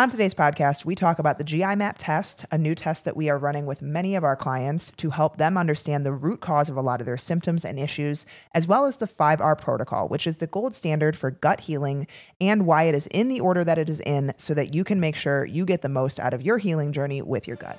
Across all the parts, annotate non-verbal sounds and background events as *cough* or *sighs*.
On today's podcast, we talk about the GI Map test, a new test that we are running with many of our clients to help them understand the root cause of a lot of their symptoms and issues, as well as the 5R protocol, which is the gold standard for gut healing and why it is in the order that it is in so that you can make sure you get the most out of your healing journey with your gut.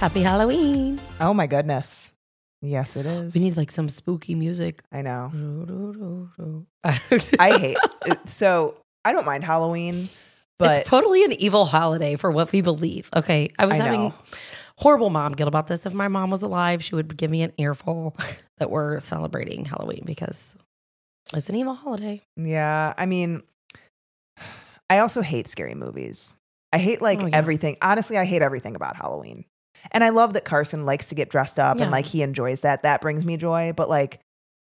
Happy Halloween. Oh my goodness. Yes, it is. We need like some spooky music. I know. I hate uh, so I don't mind Halloween, but it's totally an evil holiday for what we believe. Okay. I was I having know. horrible mom guilt about this. If my mom was alive, she would give me an earful *laughs* that we're celebrating Halloween because it's an evil holiday. yeah, I mean *sighs* I also hate scary movies. I hate like Oh, yeah. everything. Honestly, I hate everything about Halloween. And I love that Carson likes to get dressed up Yeah. and like he enjoys that. That brings me joy, but like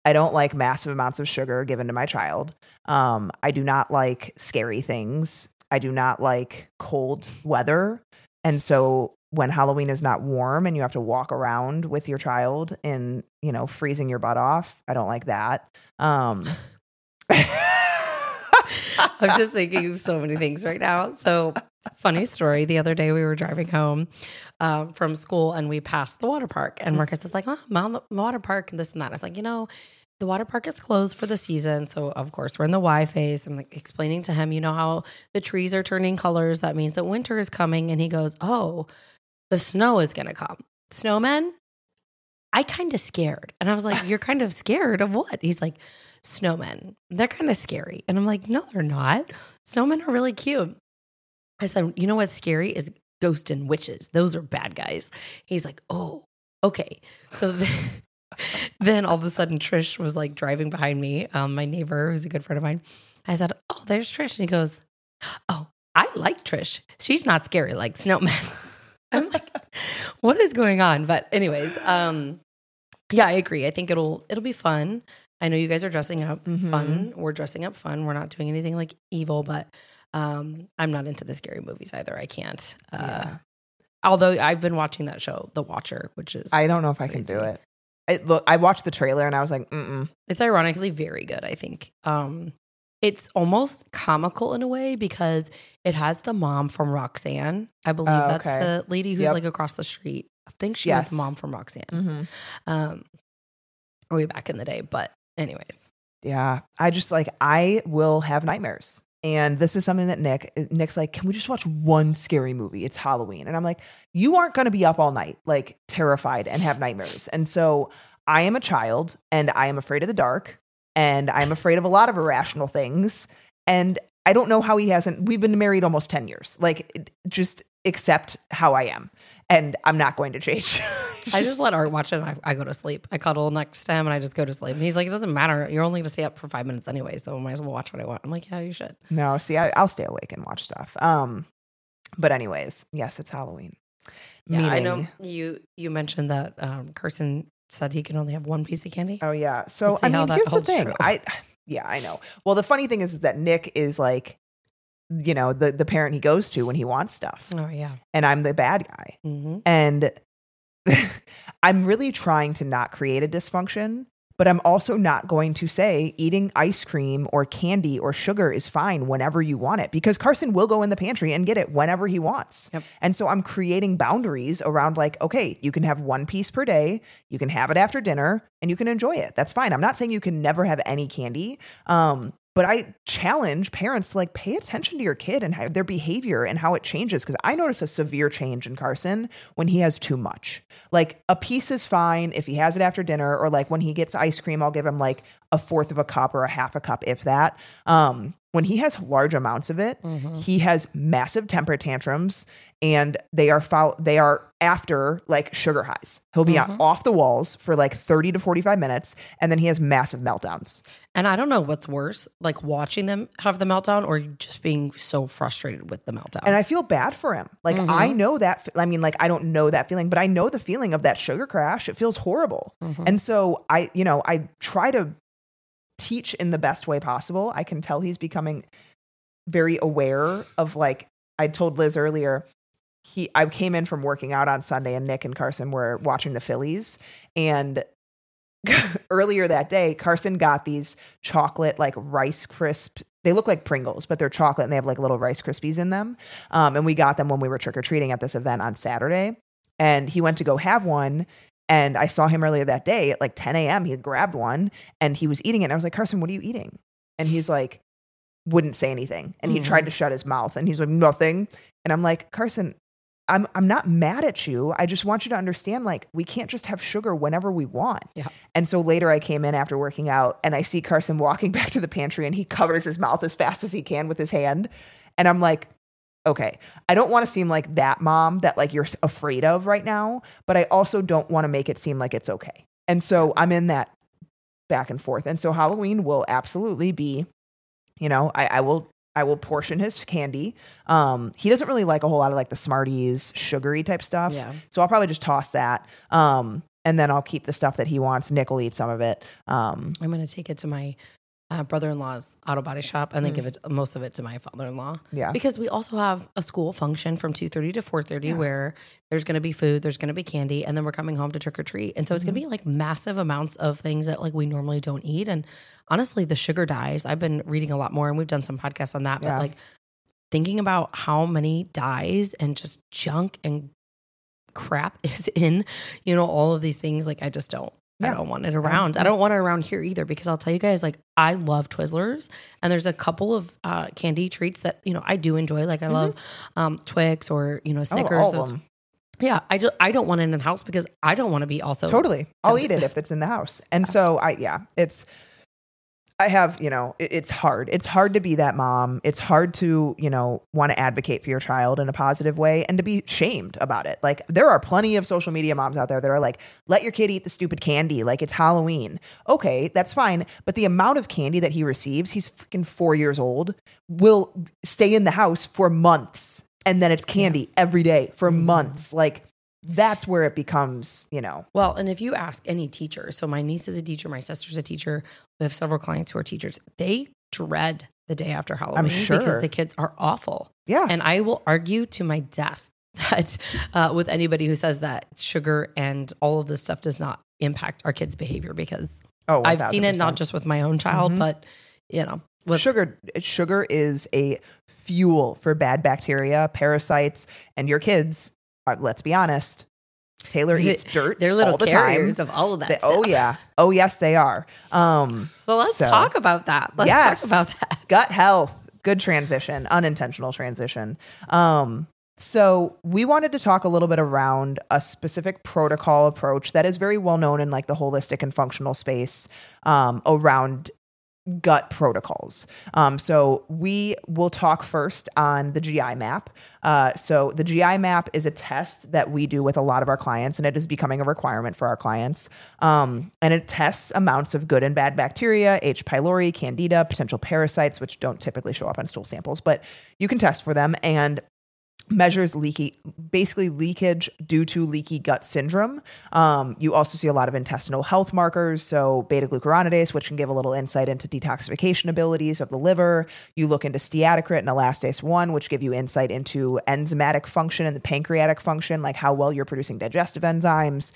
I don't like massive amounts of sugar given to my child. Um, I do not like scary things. I do not like cold weather. And so when Halloween is not warm and you have to walk around with your child in, you know, freezing your butt off, I don't like that. Um *laughs* I'm just thinking of so many things right now. So, funny story. The other day we were driving home um, from school and we passed the water park. And Marcus is like, oh, I'm on the water park and this and that. I was like, you know, the water park is closed for the season. So, of course, we're in the Y phase. I'm like explaining to him, you know, how the trees are turning colors. That means that winter is coming. And he goes, oh, the snow is going to come. Snowmen? I kind of scared. And I was like, You're kind of scared of what? He's like, Snowmen. They're kind of scary. And I'm like, No, they're not. Snowmen are really cute. I said, You know what's scary is ghosts and witches. Those are bad guys. He's like, Oh, okay. So *laughs* then, then all of a sudden, Trish was like driving behind me, um, my neighbor, who's a good friend of mine. I said, Oh, there's Trish. And he goes, Oh, I like Trish. She's not scary like Snowman. *laughs* I'm like, what is going on? But anyways, um, yeah, I agree. I think it'll it'll be fun. I know you guys are dressing up Mhm. fun. We're dressing up fun. We're not doing anything like evil, but um, I'm not into the scary movies either. I can't. Uh, Yeah. Although I've been watching that show, The Watcher, which is I don't know if I can do it. it. Look, I watched the trailer and I was like, mm it's ironically very good. I think um, it's almost comical in a way because it has the mom from Roxanne. I believe Oh, that's the lady who's Yep. like across the street. I think she was the mom from Roxanne. hmm um way back in the day but anyways Yeah. I just like, I will have nightmares. And this is something that Nick, Nick's like, can we just watch one scary movie? It's Halloween. And I'm like, you aren't going to be up all night, like terrified and have nightmares. And so I am a child and I am afraid of the dark and I'm afraid of a lot of irrational things. And I don't know how he hasn't, we've been married almost 10 years. Like, just accept how I am. And I'm not going to change. *laughs* i just let art watch it and I, I go to sleep i cuddle next to him and i just go to sleep and he's like it doesn't matter you're only going to stay up for five minutes anyway so I might as well watch what i want i'm like yeah you should No, see, I, I'll stay awake and watch stuff. Um, but anyways, yes, it's Halloween. yeah i know you you mentioned that um carson said he can only have one piece of candy Oh yeah. So I mean, here's the thing. true. I yeah, I know. Well, the funny thing is, is that Nick is like, you know, the the parent he goes to when he wants stuff, oh yeah and I'm the bad guy, hmm and *laughs* I'm really trying to not create a dysfunction. But I'm also not going to say eating ice cream or candy or sugar is fine whenever you want it because Carson will go in the pantry and get it whenever he wants. Yep. And so I'm creating boundaries around like, okay, you can have one piece per day, you can have it after dinner, and you can enjoy it. That's fine. I'm not saying you can never have any candy. Um, but I challenge parents to like pay attention to your kid and how, their behavior and how it changes. Cause I notice a severe change in Carson when he has too much. Like a piece is fine if he has it after dinner, or like when he gets ice cream, I'll give him like a fourth of a cup or a half a cup, if that. Um, when he has large amounts of it, Mm-hmm. he has massive temper tantrums and they are foul they are after like sugar highs. He'll be Mhm. on, off the walls for like 30 to 45 minutes and then he has massive meltdowns. And I don't know what's worse, like watching them have the meltdown or just being so frustrated with the meltdown. And I feel bad for him. Like Mhm. I know that I mean like I don't know that feeling, but I know the feeling of that sugar crash. It feels horrible. Mhm. And so I, you know, I try to teach in the best way possible. I can tell he's becoming very aware of like I told Liz earlier, he I came in from working out on Sunday and Nick and Carson were watching the Phillies and *laughs* earlier that day Carson got these chocolate like rice crisp they look like Pringles, but they're chocolate and they have like little Rice Krispies in them. Um, and we got them when we were trick or treating at this event on Saturday. And he went to go have one. And I saw him earlier that day at like 10 a.m. He had grabbed one and he was eating it. And I was like, Carson, what are you eating? And he's like, wouldn't say anything. And he Mhm. tried to shut his mouth and he's like, nothing. And I'm like, Carson, I'm I'm not mad at you. I just want you to understand, like, we can't just have sugar whenever we want. Yeah. And so later I came in after working out and I see Carson walking *laughs* back to the pantry and he covers his mouth as fast as he can with his hand. And I'm like, okay, I don't want to seem like that mom that like you're afraid of right now, but I also don't want to make it seem like it's okay. And so I'm in that back and forth. And so Halloween will absolutely be, you know, I, I will I will portion his candy. Um, he doesn't really like a whole lot of like the Smarties, sugary type stuff. yeah. So I'll probably just toss that. Um, and then I'll keep the stuff that he wants. Nick will eat some of it. Um, I'm going to take it to my uh, brother in law's auto body shop and then Mm. give it most of it to my father in law. yeah. Because we also have a school function from 2.30 to 4.30 Yeah. where there's going to be food, there's going to be candy, and then we're coming home to trick or treat. And so it's going Mm-hmm. to be like massive amounts of things that like we normally don't eat. And honestly, the sugar dyes, I've been reading a lot more and we've done some podcasts on that. But like thinking about how many dyes and just junk and crap *laughs* is in, you know, all of these things, like I just don't. I don't want it around. I don't want it around here either because I'll tell you guys, like, I love Twizzlers, and there's a couple of uh, candy treats that you know I do enjoy. Like, I love um, Twix or you know Oh, Snickers. of those, yeah, I just I don't want it in the house because I don't want to be also Totally. I'll eat it if it's in the house. And so I, yeah, it's, I have, you know, it- it's hard. It's hard to be that mom. It's hard to, you know, want to advocate for your child in a positive way and to be shamed about it. Like there are plenty of social media moms out there that are like, let your kid eat the stupid candy. Like it's Halloween. Okay, that's fine. But the amount of candy that he receives, he's freaking four years old, will stay in the house for months. And then it's candy every day for Mhm. months. Like that's where it becomes, you know, Well, and if you ask any teacher, so my niece is a teacher, my sister's a teacher, we have several clients who are teachers. They dread the day after Halloween sure. because the kids are awful. yeah. And I will argue to my death *laughs* that uh, with anybody who says that sugar and all of this stuff does not impact our kids' behavior because Oh, I've seen it not just with my own child, Mhm. but you know, with sugar. Sugar is a fuel for bad bacteria, parasites, and your kids. Let's be honest. Taylor eats dirt. they're little all the carriers time. of all of that. They- oh yeah. Oh yes, they are. Um, So let's So- talk about that. Let's Yes. talk about that. *laughs* gut health. Good transition. Unintentional transition. Um, so we wanted to talk a little bit around a specific protocol approach that is very well known in like the holistic and functional space um, around gut protocols. Um, so we will talk first on the GI map. Uh, so the GI map is a test that we do with a lot of our clients, and it is becoming a requirement for our clients. Um, and it tests amounts of good and bad bacteria, H. pylori, candida, potential parasites, which don't typically show up on stool samples, but you can test for them and measures leaky basically leakage due to leaky gut syndrome. Um, you also see a lot of intestinal health markers. So beta glucuronidase which can give a little insight into detoxification abilities of the liver. You look into steatocrit and elastase 1 which give you insight into enzymatic function and the pancreatic function like how well you're producing digestive enzymes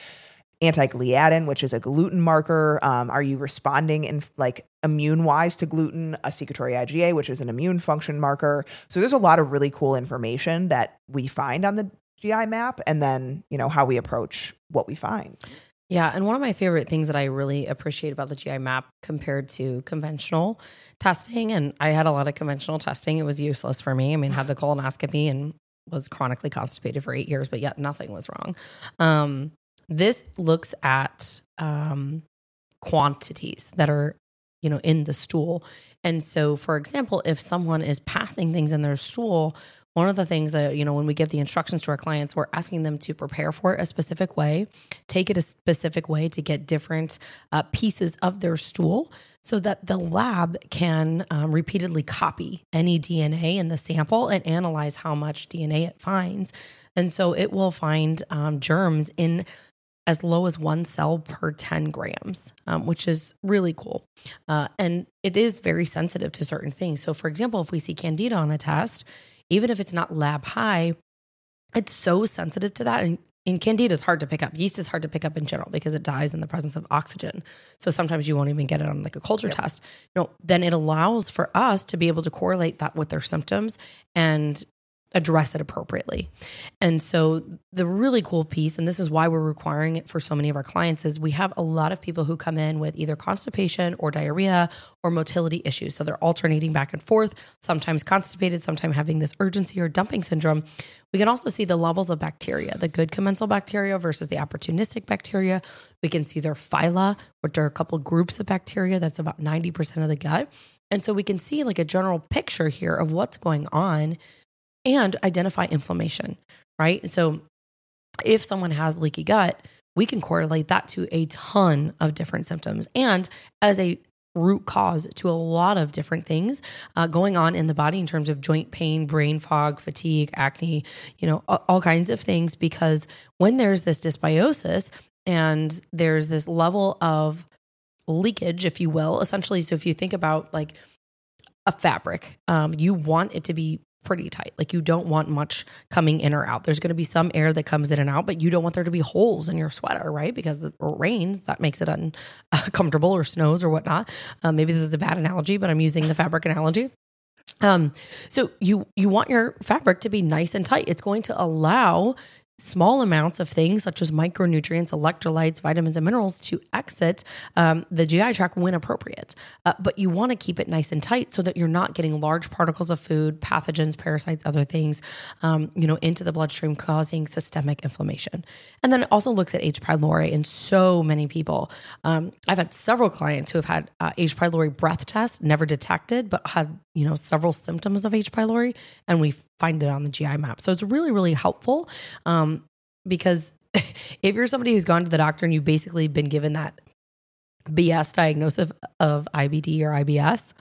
anti-gliadin, which is a gluten marker. Um, are you responding in like immune wise to gluten? A secretory IgA, which is an immune function marker. So there's a lot of really cool information that we find on the GI map, and then you know how we approach what we find. Yeah, and one of my favorite things that I really appreciate about the GI map compared to conventional testing, and I had a lot of conventional testing. It was useless for me. I mean, had the colonoscopy and was chronically constipated for eight years, but yet nothing was wrong. Um, this looks at um, quantities that are, you know, in the stool. And so, for example, if someone is passing things in their stool, one of the things that, you know, when we give the instructions to our clients, we're asking them to prepare for it a specific way, take it a specific way to get different uh, pieces of their stool so that the lab can um, repeatedly copy any DNA in the sample and analyze how much DNA it finds. And so it will find um, germs in as low as one cell per 10 grams, um, which is really cool. Uh, and it is very sensitive to certain things. So, for example, if we see candida on a test, even if it's not lab high, it's so sensitive to that. And, and candida is hard to pick up. Yeast is hard to pick up in general because it dies in the presence of oxygen. So sometimes you won't even get it on like a culture yep. test. You know, then it allows for us to be able to correlate that with their symptoms and address it appropriately. And so the really cool piece and this is why we're requiring it for so many of our clients is we have a lot of people who come in with either constipation or diarrhea or motility issues. So they're alternating back and forth, sometimes constipated, sometimes having this urgency or dumping syndrome. We can also see the levels of bacteria, the good commensal bacteria versus the opportunistic bacteria. We can see their phyla, which are a couple groups of bacteria that's about 90% of the gut. And so we can see like a general picture here of what's going on and identify inflammation, right? So if someone has leaky gut, we can correlate that to a ton of different symptoms and as a root cause to a lot of different things uh, going on in the body in terms of joint pain, brain fog, fatigue, acne, you know, all kinds of things. Because when there's this dysbiosis and there's this level of leakage, if you will, essentially, so if you think about like a fabric, um, you want it to be pretty tight. Like you don't want much coming in or out. There's going to be some air that comes in and out, but you don't want there to be holes in your sweater, right? Because it rains, that makes it uncomfortable or snows or whatnot. Uh, maybe this is a bad analogy, but I'm using the fabric analogy. Um, so you you want your fabric to be nice and tight. It's going to allow small amounts of things such as micronutrients, electrolytes, vitamins, and minerals to exit um, the GI tract when appropriate. Uh, but you want to keep it nice and tight so that you're not getting large particles of food, pathogens, parasites, other things, um, you know, into the bloodstream, causing systemic inflammation. And then it also looks at H. pylori in so many people. Um, I've had several clients who have had uh, H. pylori breath tests, never detected, but had you know several symptoms of H. pylori, and we find it on the GI map. So it's really, really helpful um, because *laughs* if you're somebody who's gone to the doctor and you've basically been given that BS diagnosis of IBD or IBS,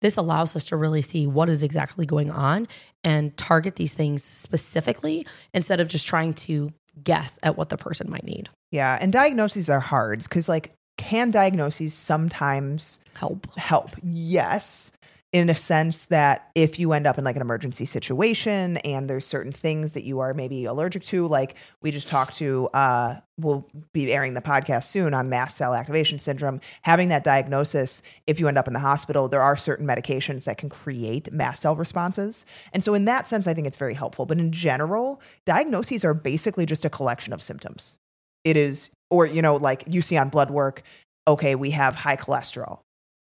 this allows us to really see what is exactly going on and target these things specifically instead of just trying to guess at what the person might need. Yeah, and diagnoses are hard because like can diagnoses sometimes help? Help. Yes in a sense that if you end up in like an emergency situation and there's certain things that you are maybe allergic to like we just talked to uh we'll be airing the podcast soon on mast cell activation syndrome. Having that diagnosis if you end up in the hospital there are certain medications that can create mast cell responses. And so in that sense i think it's very helpful. But in general diagnoses are basically just a collection of symptoms. It is or you know like you see on blood work okay we have high cholesterol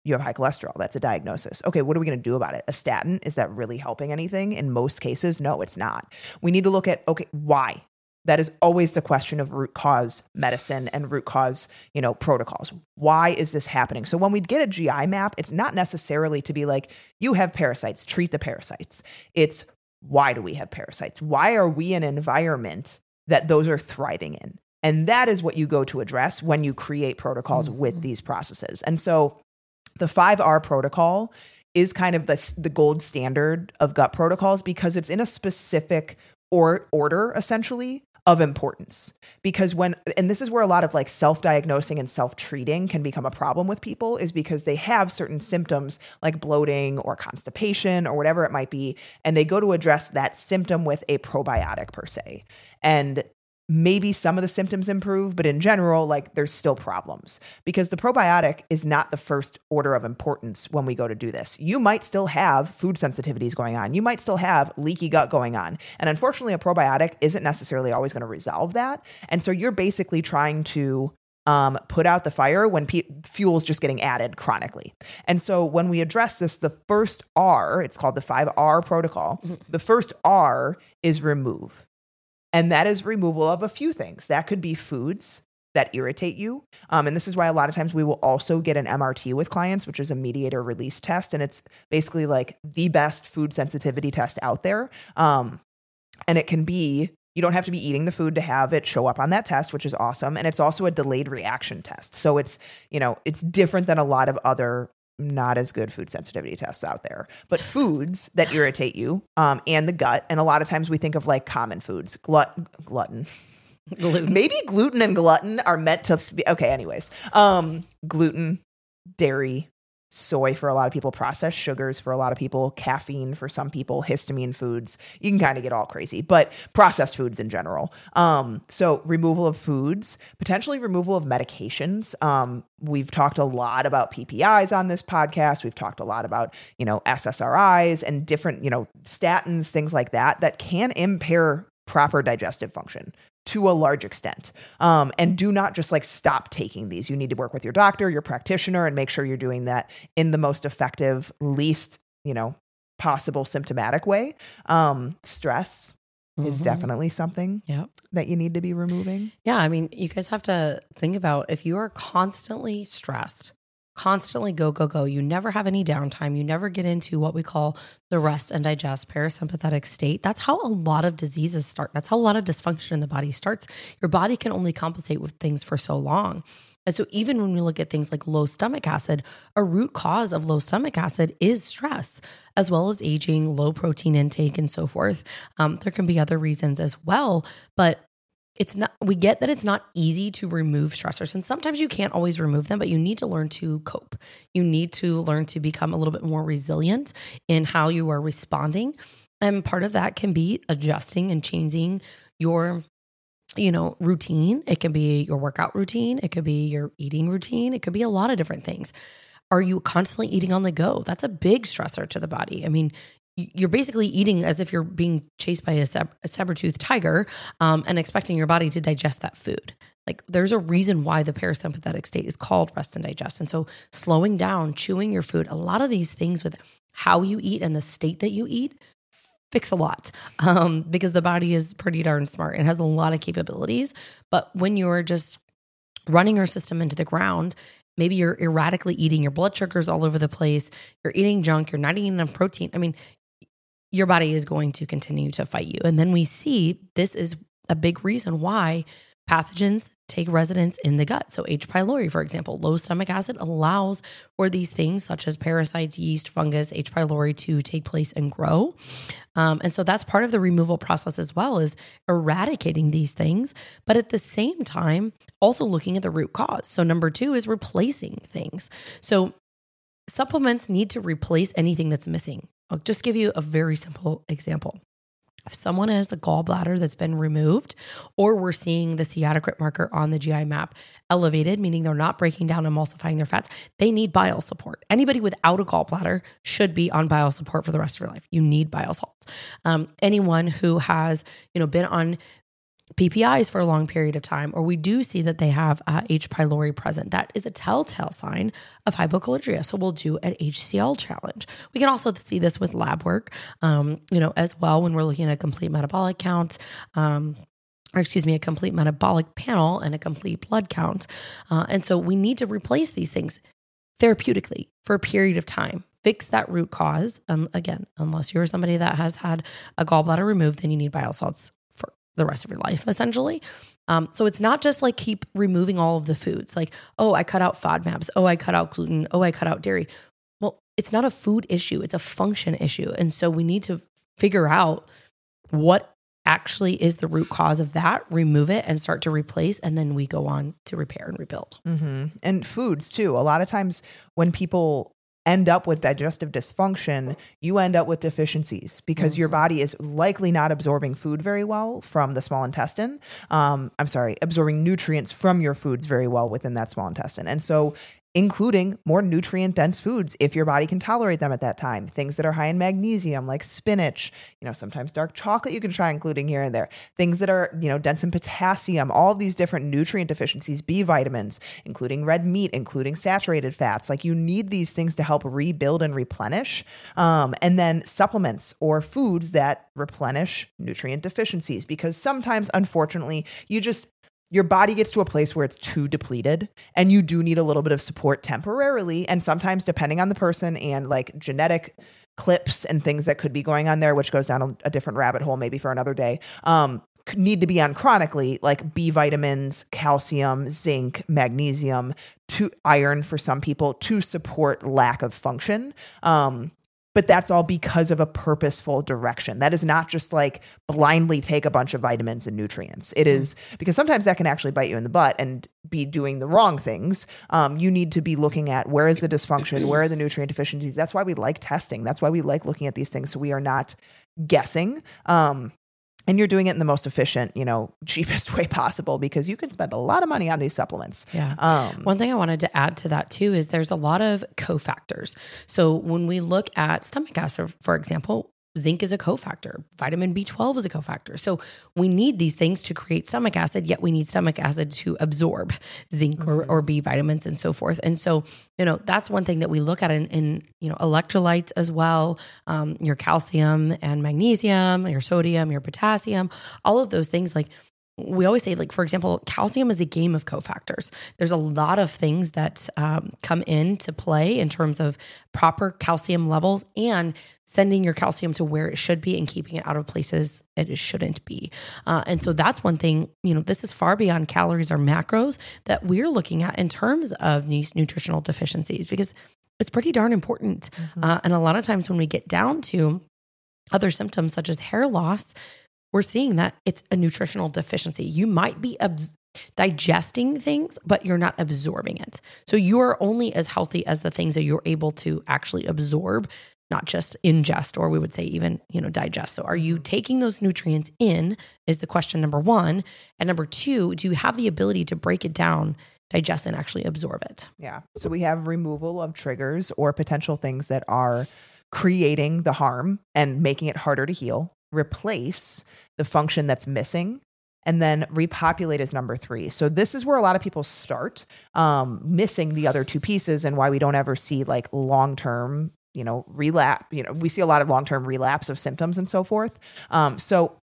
you have high cholesterol. That's a diagnosis. Okay, what are we going to do about it? A statin, is that really helping anything? In most cases, no, it's not. We need to look at, okay, why? That is always the question of root cause medicine and root cause, you know, protocols. Why is this happening? So when we get a GI map, it's not necessarily to be like, you have parasites, treat the parasites. It's why do we have parasites? Why are we in an environment that those are thriving in? And that is what you go to address when you create protocols mm-hmm. with these processes. And so the 5R protocol is kind of the, the gold standard of gut protocols because it's in a specific or order essentially of importance. Because when and this is where a lot of like self-diagnosing and self-treating can become a problem with people is because they have certain symptoms like bloating or constipation or whatever it might be and they go to address that symptom with a probiotic per se. And maybe some of the symptoms improve, but in general, like there's still problems because the probiotic is not the first order of importance when we go to do this. You might still have food sensitivities going on. You might still have leaky gut going on. And unfortunately, a probiotic isn't necessarily always going to resolve that. And so you're basically trying to um, put out the fire when pe- fuel is just getting added chronically. And so when we address this, the first R, it's called the 5R protocol, mm-hmm. the first R is remove. And that is removal of a few things. That could be foods, that irritate you. Um, and this is why a lot of times we will also get an MRT with clients, which is a mediator release test. And it's basically like the best food sensitivity test out there. Um, and it can be you don't have to be eating the food to have it show up on that test, which is awesome. And it's also a delayed reaction test. So it's, you know, it's different than a lot of other not as good food sensitivity tests out there. But foods that irritate you um, and the gut, and a lot of times we think of like common foods, glut- glutton. Gluten. Maybe gluten and glutton are meant to be okay. Anyways, um, gluten, dairy, soy for a lot of people, processed sugars for a lot of people, caffeine for some people, histamine foods. You can kind of get all crazy, but processed foods in general. Um, so removal of foods, potentially removal of medications. Um, we've talked a lot about PPIs on this podcast. We've talked a lot about, you know, SSRIs and different, you know, statins, things like that, that can impair proper digestive function to a large extent. Um, and do not just like stop taking these. You need to work with your doctor, your practitioner, and make sure you're doing that in the most effective, least, you know, possible symptomatic way. Um, stress is Mhm. definitely something Yep. that you need to be removing. Yeah, I mean, you guys have to think about if you are constantly stressed, constantly go, go, go, you never have any downtime, you never get into what we call the rest and digest parasympathetic state. That's how a lot of diseases start. That's how a lot of dysfunction in the body starts. Your body can only compensate with things for so long. And so, even when we look at things like low stomach acid, a root cause of low stomach acid is stress, as well as aging, low protein intake, and so forth. Um, there can be other reasons as well, but it's not we get that it's not easy to remove stressors and sometimes you can't always remove them but you need to learn to cope. You need to learn to become a little bit more resilient in how you are responding and part of that can be adjusting and changing your you know routine. It can be your workout routine it could be your eating routine it could be a lot of different things. Are you constantly eating on the go? That's a big stressor to the body. I mean you're basically eating as if you're being chased by a, sab- a saber-toothed tiger um, and expecting your body to digest that food. Like there's a reason why the parasympathetic state is called rest and digest. And so slowing down chewing your food a lot of these things with how you eat and the state that you eat fix a lot *laughs* um, because the body is pretty darn smart and has a lot of capabilities. But when you're just running your system into the ground maybe you're erratically eating your blood sugars all over the place you're eating junk you're not eating enough protein. I mean your body is going to continue to fight you. And then we see this is a big reason why pathogens take residence in the gut. So H. pylori, for example, low stomach acid allows for these things such as parasites, yeast, fungus, H. pylori to take place and grow. Um, and so that's part of the removal process as well is eradicating these things, but at the same time, also looking at the root cause. So number two is replacing things. So supplements need to replace anything that's missing. I'll just give you a very simple example. If someone has a gallbladder that's been removed, or we're seeing the steatocrit marker on the GI map elevated, meaning they're not breaking down and emulsifying their fats, they need bile support. Anybody without a gallbladder should be on bile support for the rest of your life. You need bile salts. Um, anyone who has, you know, been on PPIs for a long period of time, or we do see that they have uh, H. pylori present, that is a telltale sign of hypochlorhydria. So we'll do an HCl challenge. We can also see this with lab work, um, you know, as well when we're looking at a complete metabolic count. Um, or excuse me, a complete metabolic panel and a complete blood count. Uh, and so we need to replace these things therapeutically for a period of time. Fix that root cause. Um, again, unless you're somebody that has had a gallbladder removed, then you need bile salts the rest of your life, essentially. Um, so it's not just like keep removing all of the foods, like, oh, I cut out FODMAPs, oh, I cut out gluten, oh, I cut out dairy. Well, it's not a food issue, it's a function issue. And so we need to figure out what actually is the root cause of that, remove it and start to replace. And then we go on to repair and rebuild. hmm And foods too. A lot of times when people end up with digestive dysfunction, you end up with deficiencies because your body is likely not absorbing food very well from the small intestine. Um, I'm sorry, absorbing nutrients from your foods very well within that small intestine. And so including more nutrient dense foods if your body can tolerate them at that time. Things that are high in magnesium, like spinach, you know, sometimes dark chocolate you can try including here and there. Things that are, you know, dense in potassium, all these different nutrient deficiencies, B vitamins, including red meat, including saturated fats. Like you need these things to help rebuild and replenish. Um, and then supplements or foods that replenish nutrient deficiencies because sometimes, unfortunately, you just your body gets to a place where it's too depleted and you do need a little bit of support temporarily. And sometimes depending on the person and like genetic clips and things that could be going on there which goes down a, different rabbit hole maybe for another day um need to be on chronically like b vitamins calcium zinc magnesium to iron for some people to support lack of function. Um but that's all because of a purposeful direction. That is not just like blindly take a bunch of vitamins and nutrients. It is because sometimes that can actually bite you in the butt and be doing the wrong things. Um, you need to be looking at where is the dysfunction, where are the nutrient deficiencies. That's why we like testing. That's why we like looking at these things so we are not guessing. Um, and you're doing it in the most efficient, you know, *laughs* cheapest way possible because you can spend a lot of money on these supplements. Yeah. Um, One thing I wanted to add to that too is there's a lot of cofactors. So when we look at stomach acid, for example, zinc is a cofactor, vitamin B12 is a cofactor. So we need these things to create stomach acid, yet we need stomach acid to absorb zinc or, or B vitamins and so forth. And so, you know, that's one thing that we look at in, in you know, electrolytes as well, um, your calcium and magnesium, your sodium, your potassium, all of those things like we always say, like, for example, calcium is a game of cofactors. There's a lot of things that um, come into play in terms of proper calcium levels and sending your calcium to where it should be and keeping it out of places it shouldn't be. Uh, and so that's one thing, you know, this is far beyond calories or macros that we're looking at in terms of these nutritional deficiencies because it's pretty darn important. Uh, and a lot of times when we get down to other symptoms such as hair loss, we're seeing that it's a nutritional deficiency. You might be abs- digesting things, but you're not absorbing it. So you're only as healthy as the things that you're able to actually absorb, not just ingest, or we would say even, you know, digest. So are you taking those nutrients in? Is the question number one. And number two, do you have the ability to break it down, digest, and actually absorb it? Yeah. So we have removal of triggers or potential things that are creating the harm and making it harder to heal, replace the function that's missing. And then repopulate is number three. So this is where a lot of people start, um, missing the other two pieces, and why we don't ever see like long term, you know, relapse. You know, we see a lot of long term relapse of symptoms and so forth. Um, so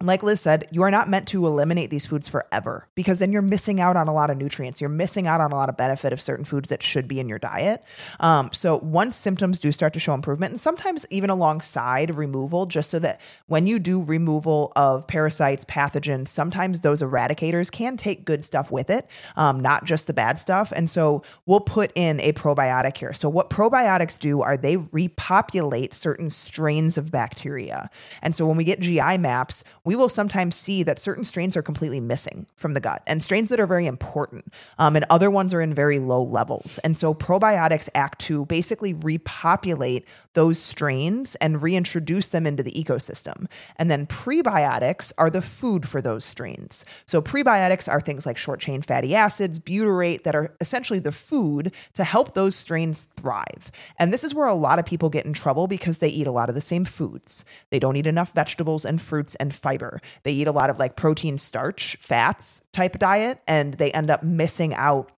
like Liz said, you are not meant to eliminate these foods forever because then you're missing out on a lot of nutrients. You're missing out on a lot of benefit of certain foods that should be in your diet. Um, so once symptoms do start to show improvement, and sometimes even alongside removal, just so that when you do removal of parasites, pathogens, sometimes those eradicators can take good stuff with it, um, not just the bad stuff. And so we'll put in a probiotic here. So what probiotics do are they repopulate certain strains of bacteria. And so when we get GI maps, we will sometimes see that certain strains are completely missing from the gut and strains that are very important. Um, and other ones are in very low levels. And so probiotics act to basically repopulate those strains and reintroduce them into the ecosystem. And then prebiotics are the food for those strains. So prebiotics are things like short chain fatty acids, butyrate, that are essentially the food to help those strains thrive. And this is where a lot of people get in trouble because they eat a lot of the same foods. They don't eat enough vegetables and fruits and fiber. They eat a lot of like protein, starch, fats type diet, and they end up missing out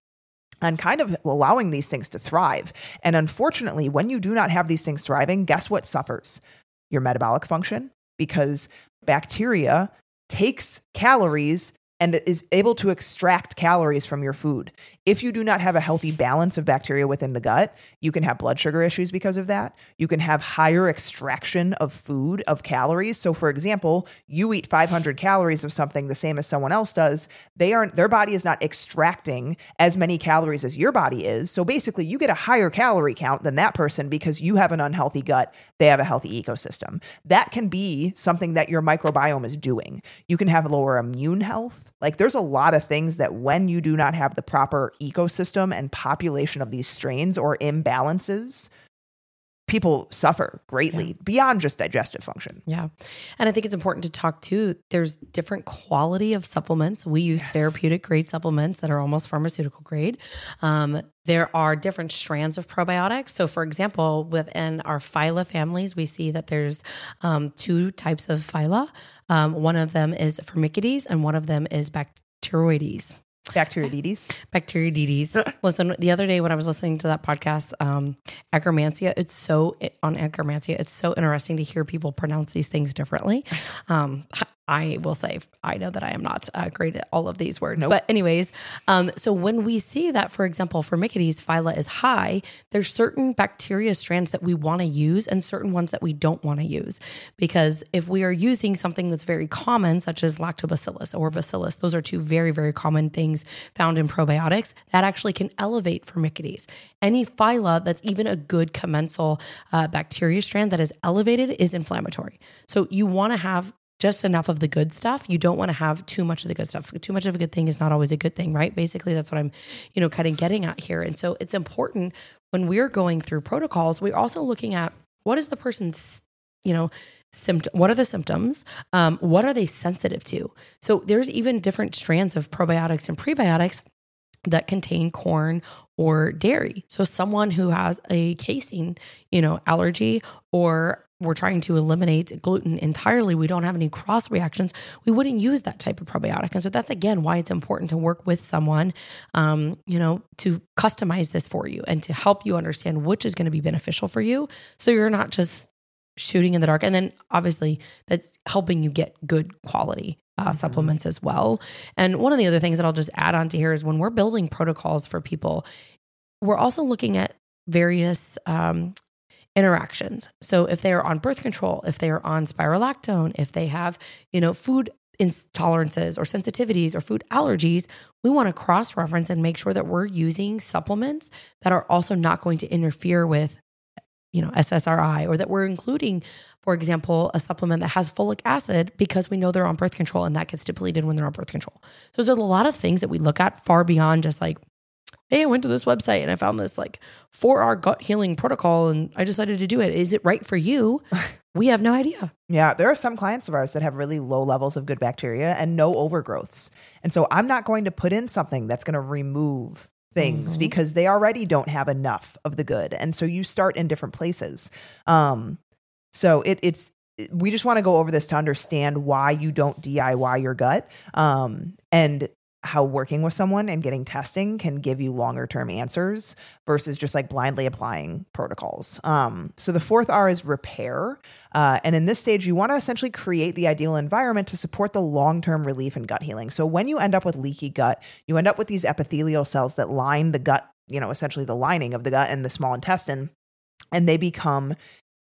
and kind of allowing these things to thrive. And unfortunately, when you do not have these things thriving, guess what suffers? Your metabolic function, because bacteria takes calories and is able to extract calories from your food. If you do not have a healthy balance of bacteria within the gut, you can have blood sugar issues because of that. You can have higher extraction of food, of calories. So for example, you eat 500 calories of something the same as someone else does. They aren't their body is not extracting as many calories as your body is. So basically, you get a higher calorie count than that person because you have an unhealthy gut, they have a healthy ecosystem. That can be something that your microbiome is doing. You can have lower immune health. Like there's a lot of things that when you do not have the proper ecosystem and population of these strains or imbalances, people suffer greatly beyond just digestive function. Yeah. And I think it's important to talk too. There's different quality of supplements. We use therapeutic grade supplements that are almost pharmaceutical grade. Um, there are different strands of probiotics. So, for example, within our phyla families, we see that there's um, two types of phyla. Um, one of them is Firmicutes, and one of them is Bacteroides. Bacteroidetes. Bacteroidetes. *laughs* Listen, the other day when I was listening to that podcast, um, Akkermansia, it's so on Akkermansia, it's so interesting to hear people pronounce these things differently. Um, I will say, I know that I am not uh, great at all of these words. Nope. But, anyways, um, so when we see that, for example, Firmicutes phyla is high, there's certain bacteria strands that we want to use and certain ones that we don't want to use. Because if we are using something that's very common, such as lactobacillus or bacillus, those are two very, very common things found in probiotics that actually can elevate Firmicutes. Any phyla that's even a good commensal uh, bacteria strand that is elevated is inflammatory. So you want to have just enough of the good stuff. You don't want to have too much of the good stuff. Too much of a good thing is not always a good thing, right? Basically, that's what I'm, you know, kind of getting at here. And so it's important when we're going through protocols, we're also looking at what is the person's, you know, symptom what are the symptoms um, what are they sensitive to so there's even different strands of probiotics and prebiotics that contain corn or dairy. So someone who has a casein, you know, allergy or we're trying to eliminate gluten entirely, we don't have any cross reactions, we wouldn't use that type of probiotic. And so that's again why it's important to work with someone, um, you know, to customize this for you and to help you understand which is going to be beneficial for you. So you're not just shooting in the dark. And then obviously that's helping you get good quality uh, Mm-hmm. supplements as well. And one of the other things that I'll just add on to here is when we're building protocols for people, we're also looking at various um, interactions. So if they are on birth control, if they are on spiralactone, if they have, you know, food intolerances or sensitivities or food allergies, we want to cross reference and make sure that we're using supplements that are also not going to interfere with you know SSRI or that we're including for example a supplement that has folic acid because we know they're on birth control and that gets depleted when they're on birth control. So there's a lot of things that we look at far beyond just like hey I went to this website and I found this like 4R gut healing protocol and I decided to do it. Is it right for you? *laughs* we have no idea. Yeah, there are some clients of ours that have really low levels of good bacteria and no overgrowths. And so I'm not going to put in something that's going to remove things Mhm. because they already don't have enough of the good. And so you start in different places. Um so it it's we just want to go over this to understand why you don't DIY your gut. Um and how working with someone and getting testing can give you longer term answers versus just like blindly applying protocols. Um, so the fourth R is repair. Uh, and in this stage, you want to essentially create the ideal environment to support the long term relief and gut healing. So when you end up with leaky gut, you end up with these epithelial cells that line the gut, you know, essentially the lining of the gut and the small intestine, and they become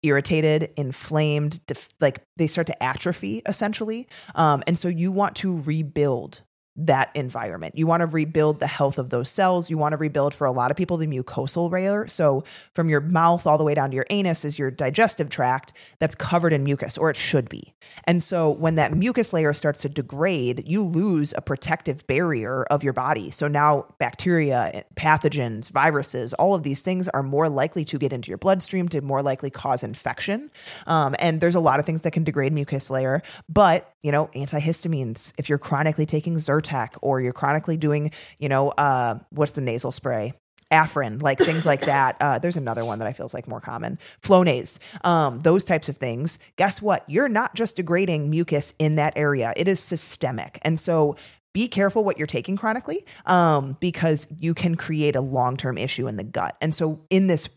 irritated, inflamed, def- like they start to atrophy essentially. Um, and so you want to rebuild that environment. You want to rebuild the health of those cells. You want to rebuild for a lot of people the mucosal layer. So from your mouth all the way down to your anus is your digestive tract that's covered in mucus, or it should be. And so when that mucus layer starts to degrade, you lose a protective barrier of your body. So now bacteria, pathogens, viruses, all of these things are more likely to get into your bloodstream, to more likely cause infection. Um, and there's a lot of things that can degrade mucus layer, but you know, antihistamines, if you're chronically taking Zyrtec or you're chronically doing, you know, uh, what's the nasal spray? Afrin, like things like *laughs* that. Uh, there's another one that I feel is like more common. Flonase, um, those types of things. Guess what? You're not just degrading mucus in that area. It is systemic. And so be careful what you're taking chronically um, because you can create a long-term issue in the gut. And so in this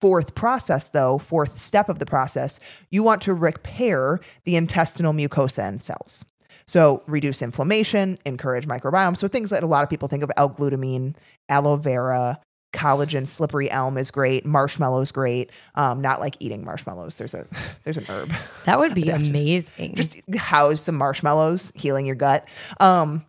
fourth process though, fourth step of the process, you want to repair the intestinal mucosa and cells. So reduce inflammation, encourage microbiome. So things that a lot of people think of L-glutamine, aloe vera, collagen, slippery elm is great. Marshmallow is great. Um, not like eating marshmallows. There's a *laughs* there's an herb. That would be *laughs* amazing. Just house some marshmallows, healing your gut. Um,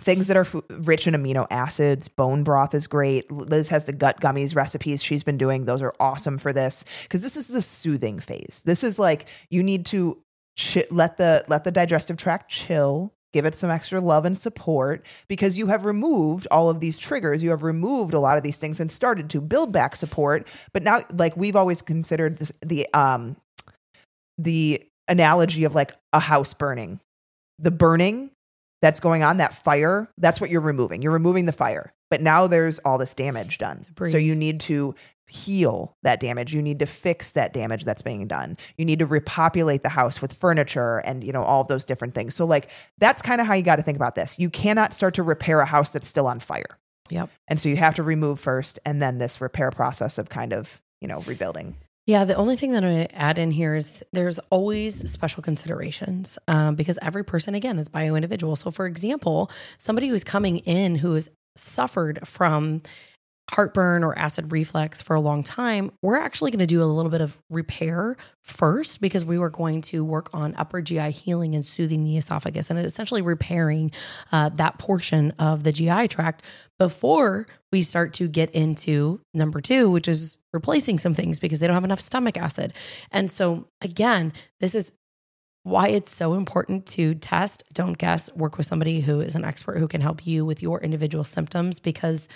things that are fu- rich in amino acids. Bone broth is great. Liz has the gut gummies recipes she's been doing. Those are awesome for this because this is the soothing phase. This is like you need to chi- let the let the digestive tract chill. Give it some extra love and support because you have removed all of these triggers. You have removed a lot of these things and started to build back support. But now, like we've always considered this, the um the analogy of like a house burning. The burning that's going on, that fire, that's what you're removing. You're removing the fire. But now there's all this damage done. Debris. So you need to heal that damage. You need to fix that damage that's being done. You need to repopulate the house with furniture and, you know, all of those different things. So like that's kind of how you got to think about this. You cannot start to repair a house that's still on fire. Yep. And so you have to remove first and then this repair process of kind of, you know, rebuilding. Yeah, the only thing that to add in here is there's always special considerations um, because every person, again, is bio individual. So, for example, somebody who's coming in who has suffered from heartburn or acid reflux for a long time, we're actually going to do a little bit of repair first because we were going to work on upper GI healing and soothing the esophagus and essentially repairing uh, that portion of the GI tract before we start to get into number two, which is replacing some things because they don't have enough stomach acid. And so, again, this is why it's so important to test, don't guess, work with somebody who is an expert who can help you with your individual symptoms because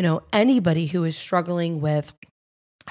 you know, anybody who is struggling with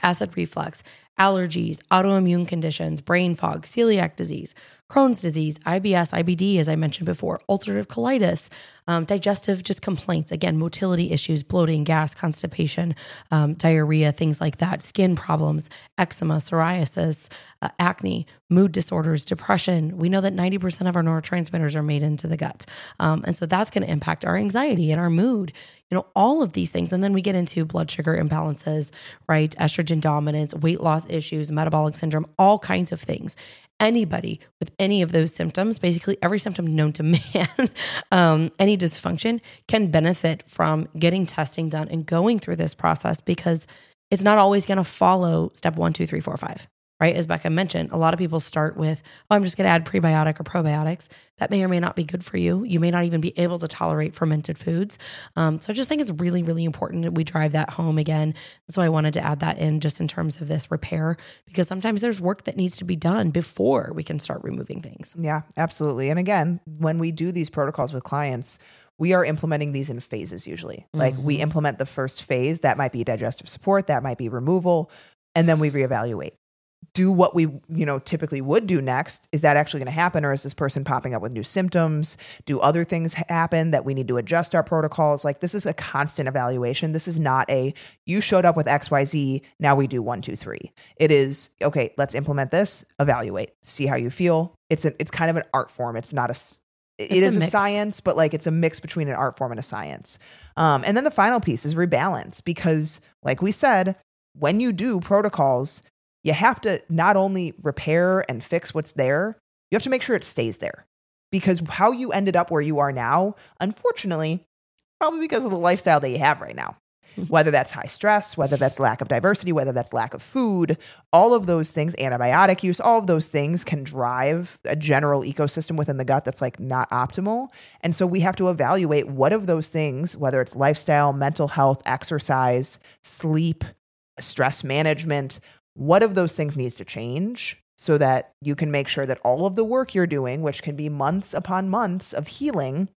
acid reflux, allergies, autoimmune conditions, brain fog, celiac disease, Crohn's disease, IBS, IBD, as I mentioned before, ulcerative colitis, um, digestive just complaints, again, motility issues, bloating, gas, constipation, um, diarrhea, things like that, skin problems, eczema, psoriasis, uh, acne, mood disorders, depression. We know that 90% of our neurotransmitters are made into the gut. Um, and so that's going to impact our anxiety and our mood, you know, all of these things. And then we get into blood sugar imbalances, right? Estrogen dominance, weight loss issues, metabolic syndrome, all kinds of things anybody with any of those symptoms, basically every symptom known to *laughs* man, um, any dysfunction can benefit from getting testing done and going through this process because it's not always going to follow step one, two, three, four, five right? As Becca mentioned, a lot of people start with, oh, I'm just going to add prebiotic or probiotics. That may or may not be good for you. You may not even be able to tolerate fermented foods. Um, so I just think it's really, really important that we drive that home again. So I wanted to add that in just in terms of this repair, because sometimes there's work that needs to be done before we can start removing things. Yeah, absolutely. And again, when we do these protocols with clients, we are implementing these in phases usually. Like we Mhm. implement the first phase, that might be digestive support, that might be removal, and then we reevaluate. Do what we, you know, typically would do next. Is that actually going to happen or is this person popping up with new symptoms? Do other things happen that we need to adjust our protocols? Like this is a constant evaluation. This is not a you showed up with XYZ, now we do one, two, three. It is okay, let's implement this, evaluate, see how you feel. It's a, it's kind of an art form. It's not a it It's a is a, science, but like it's a mix between an art form and a science. Um, and then the final piece is rebalance because, like we said, when you do protocols, you have to not only repair and fix what's there, you have to make sure it stays there. Because how you ended up where you are now, unfortunately, probably because of the lifestyle that you have right now. *laughs* Whether that's high stress, whether that's lack of diversity, whether that's lack of food, all of those things, antibiotic use, all of those things can drive a general ecosystem within the gut that's like not optimal. And so we have to evaluate what of those things, whether it's lifestyle, mental health, exercise, sleep, stress management, what of those things needs to change so that you can make sure that all of the work you're doing, which can be months upon months of healing,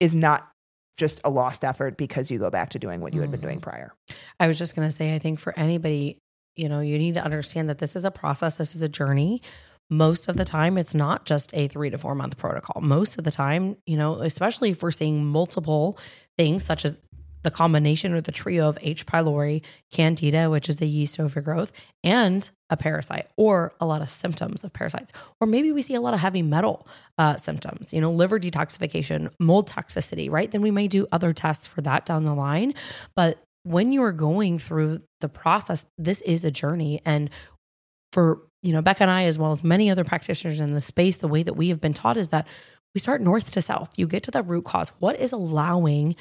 is not just a lost effort because you go back to doing what you had been doing mm. prior. I was just going to say, I think for anybody, you know, you need to understand that this is a process, this is a journey. Most of the time, it's not just a three to four month protocol. Most of the time, you know, especially if we're seeing multiple things such as the combination or the trio of H. pylori, candida, which is a yeast overgrowth, and a parasite, or a lot of symptoms of parasites. Or maybe we see a lot of heavy metal uh, symptoms, you know, liver detoxification, mold toxicity, right? Then we may do other tests for that down the line. But when you are going through the process, this is a journey. And for, you know, Becca and I, as well as many other practitioners in the space, the way that we have been taught is that we start north to south. You get to the root cause. What is allowing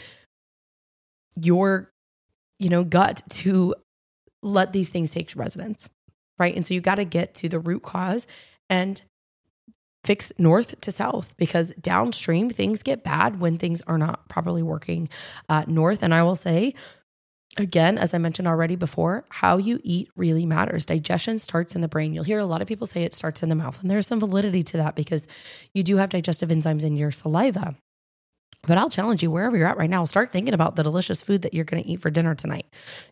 your, you know, gut to let these things take residence? Right. And so you got to get to the root cause and fix north to south because downstream things get bad when things are not properly working uh, north. And I will say, again, as I mentioned already before, how you eat really matters. Digestion starts in the brain. You'll hear a lot of people say it starts in the mouth, and there's some validity to that because you do have digestive enzymes in your saliva. But I'll challenge you wherever you're at right now, start thinking about the delicious food that you're going to eat for dinner tonight.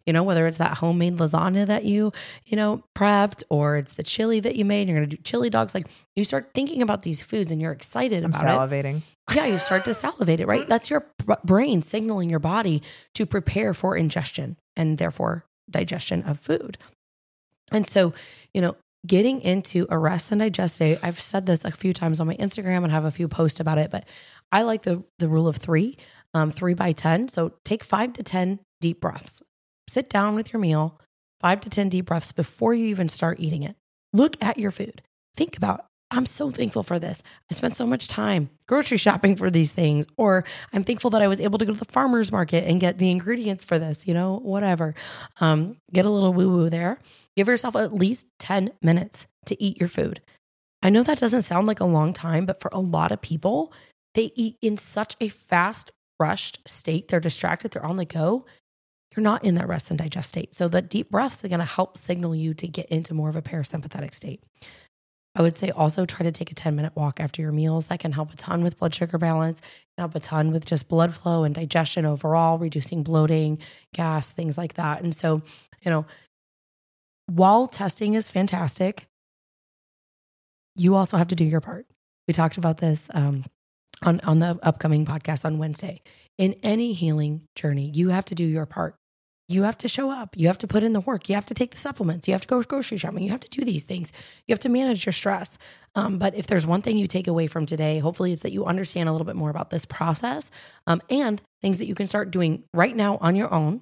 You know, whether it's that homemade lasagna that you, you know, prepped or it's the chili that you made, and you're going to do chili dogs. Like you start thinking about these foods and you're excited I'm about it salivating. yeah, you start to salivate it, right? That's your brain signaling your body to prepare for ingestion and therefore digestion of food. And so, you know, getting into a rest and digest day, I've said this a few times on my Instagram and have a few posts about it, but I like the the rule of three, um, three by ten. So take five to ten deep breaths. Sit down with your meal, five to 10 deep breaths before you even start eating it. Look at your food. Think about, I'm so thankful for this. I spent so much time grocery shopping for these things, or I'm thankful that I was able to go to the farmer's market and get the ingredients for this, you know, whatever. Um, get a little woo woo there. Give yourself at least 10 minutes to eat your food. I know that doesn't sound like a long time, but for a lot of people, they eat in such a fast, rushed state. They're distracted, they're on the go. You're not in that rest and digest state. So, the deep breaths are going to help signal you to get into more of a parasympathetic state. I would say also try to take a 10 minute walk after your meals. That can help a ton with blood sugar balance, can help a ton with just blood flow and digestion overall, reducing bloating, gas, things like that. And so, you know, while testing is fantastic, you also have to do your part. We talked about this um, on, on the upcoming podcast on Wednesday. In any healing journey, you have to do your part. You have to show up. You have to put in the work. You have to take the supplements. You have to go grocery shopping. You have to do these things. You have to manage your stress. Um, but if there's one thing you take away from today, hopefully it's that you understand a little bit more about this process um, and things that you can start doing right now on your own.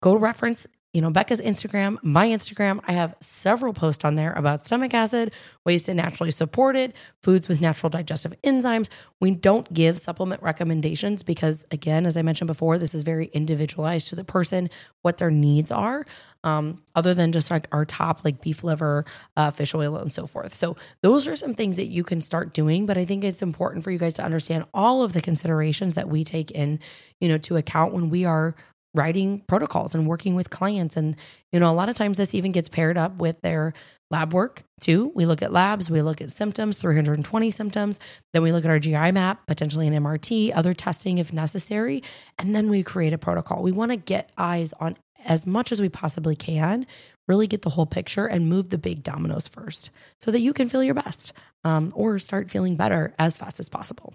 Go reference you know, Becca's Instagram, my Instagram. I have several posts on there about stomach acid, ways to naturally support it, foods with natural digestive enzymes. We don't give supplement recommendations because, again, as I mentioned before, this is very individualized to the person, what their needs are, um, other than just like our top, like beef liver, uh, fish oil, and so forth. So, those are some things that you can start doing. But I think it's important for you guys to understand all of the considerations that we take in, you know, to account when we are writing protocols and working with clients. And, you know, a lot of times this even gets paired up with their lab work too. We look at labs, we look at symptoms, 320 symptoms. Then we look at our GI map, potentially an MRT, other testing if necessary. And then we create a protocol. We want to get eyes on as much as we possibly can, really get the whole picture and move the big dominoes first so that you can feel your best um, or start feeling better as fast as possible.